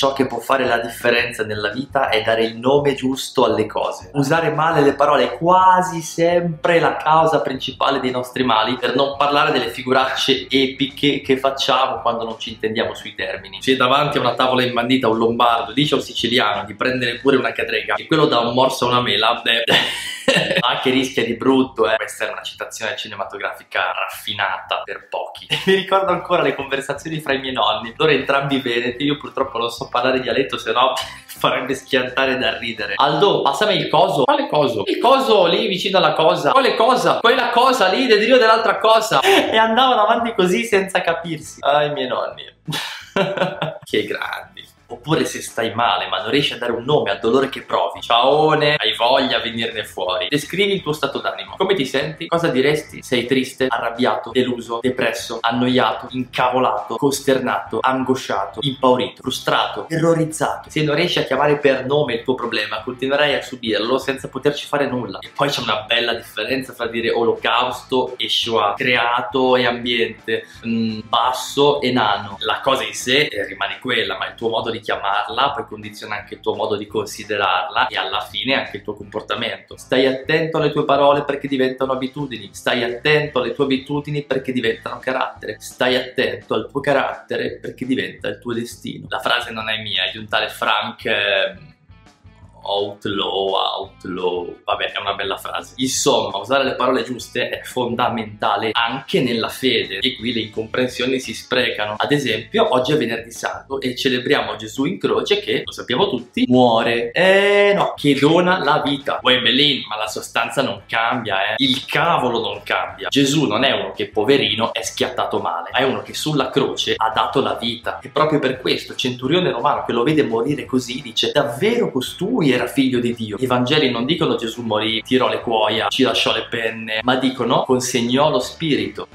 Ciò che può fare la differenza nella vita è dare il nome giusto alle cose. Usare male le parole è quasi sempre la causa principale dei nostri mali, per non parlare delle figuracce epiche che facciamo quando non ci intendiamo sui termini. Se davanti a una tavola imbandita un lombardo dice a un siciliano di prendere pure una cadrega e quello dà un morso a una mela, beh... ma che rischia di brutto, eh. Questa era una citazione cinematografica raffinata per pochi. Mi ricordo ancora le conversazioni fra i miei nonni, loro entrambi veneti, io purtroppo non so parlare dialetto, se no farebbe schiantare da ridere. Aldo, passami il coso. Quale coso? Il coso lì vicino alla cosa. Quale cosa? Quella cosa lì, delirio dell'altra cosa. E andavano avanti così senza capirsi. Ah, i miei nonni. che grandi. Oppure se stai male ma non riesci a dare un nome al dolore che provi, ciaone, hai voglia a venirne fuori. Descrivi il tuo stato d'animo. Come ti senti? Cosa diresti? Sei triste, arrabbiato, deluso, depresso, annoiato, incavolato, costernato, angosciato, impaurito, frustrato, terrorizzato. Se non riesci a chiamare per nome il tuo problema, continuerai a subirlo senza poterci fare nulla. E poi c'è una bella differenza fra dire olocausto e Shoah, creato e ambiente, mm, basso e nano. La cosa in sé rimane quella, ma il tuo modo di chiamarla, poi condiziona anche il tuo modo di considerarla e alla fine anche il tuo comportamento. Stai attento alle tue parole perché diventano abitudini, stai attento alle tue abitudini perché diventano carattere, stai attento al tuo carattere perché diventa il tuo destino. La frase non è mia, è di un tale Frank... Eh, outlaw, outlaw, vabbè è una bella frase. Insomma, usare le parole giuste è fondamentale anche nella fede e qui le incomprensioni si sprecano. Ad esempio, oggi è venerdì santo e celebriamo Gesù in croce che, lo sappiamo tutti, muore. Eh no, che dona la vita. Poi Belin, ma la sostanza non cambia, eh. Il cavolo non cambia. Gesù non è uno che poverino è schiattato male, è uno che sulla croce ha dato la vita. E proprio per questo, centurione romano che lo vede morire così dice davvero costui era figlio di Dio. I Vangeli non dicono Gesù morì, tirò le cuoia, ci lasciò le penne, ma dicono consegnò lo spirito.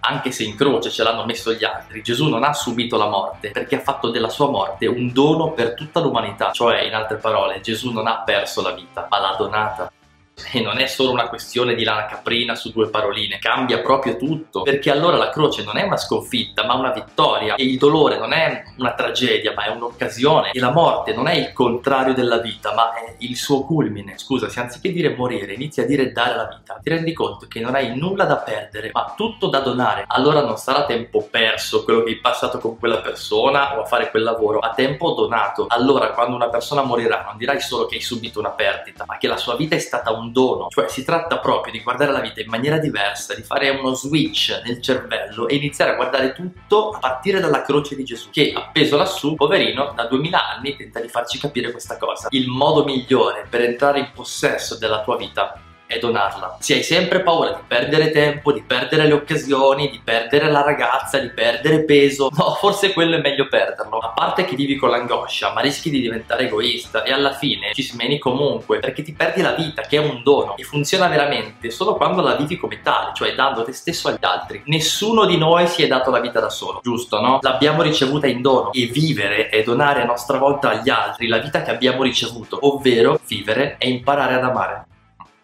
Anche se in croce ce l'hanno messo gli altri, Gesù non ha subito la morte perché ha fatto della sua morte un dono per tutta l'umanità. Cioè, in altre parole, Gesù non ha perso la vita, ma l'ha donata. E non è solo una questione di lana caprina su due paroline, cambia proprio tutto, perché allora la croce non è una sconfitta, ma una vittoria, e il dolore non è una tragedia, ma è un'occasione, e la morte non è il contrario della vita, ma è il suo culmine. Scusa, se anziché dire morire, inizi a dire dare la vita, ti rendi conto che non hai nulla da perdere, ma tutto da donare. Allora non sarà tempo perso quello che hai passato con quella persona o a fare quel lavoro, ma tempo donato. Allora quando una persona morirà non dirai solo che hai subito una perdita, ma che la sua vita è stata un dono, cioè si tratta proprio di guardare la vita in maniera diversa, di fare uno switch nel cervello e iniziare a guardare tutto a partire dalla croce di Gesù, che appeso lassù, poverino, da duemila anni tenta di farci capire questa cosa. Il modo migliore per entrare in possesso della tua vita è donarla. Se hai sempre paura di perdere tempo, di perdere le occasioni, di perdere la ragazza, di perdere peso, no, forse quello è meglio perderlo. A parte che vivi con l'angoscia, ma rischi di diventare egoista e alla fine ci smeni comunque perché ti perdi la vita, che è un dono e funziona veramente solo quando la vivi come tale, cioè dando te stesso agli altri. Nessuno di noi si è dato la vita da solo, giusto, no? L'abbiamo ricevuta in dono e vivere è donare a nostra volta agli altri la vita che abbiamo ricevuto, ovvero vivere e imparare ad amare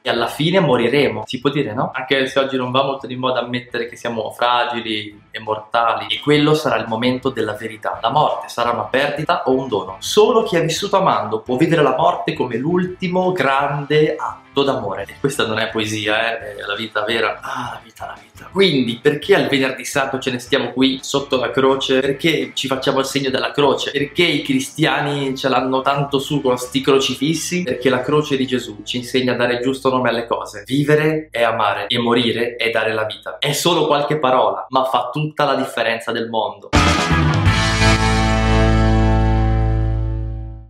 e alla fine moriremo, si può dire no? Anche se oggi non va molto di moda ammettere che siamo fragili e mortali e quello sarà il momento della verità. La morte sarà una perdita o un dono. Solo chi ha vissuto amando può vedere la morte come l'ultimo grande atto d'amore. E questa non è poesia, eh? è la vita vera. Ah, la vita, la vita. Quindi, perché al venerdì santo ce ne stiamo qui sotto la croce? Perché ci facciamo il segno della croce? Perché i cristiani ce l'hanno tanto su con sti crocifissi? Perché la croce di Gesù ci insegna a dare il giusto nome alle cose. Vivere è amare e morire è dare la vita. È solo qualche parola, ma fa tutta la differenza del mondo.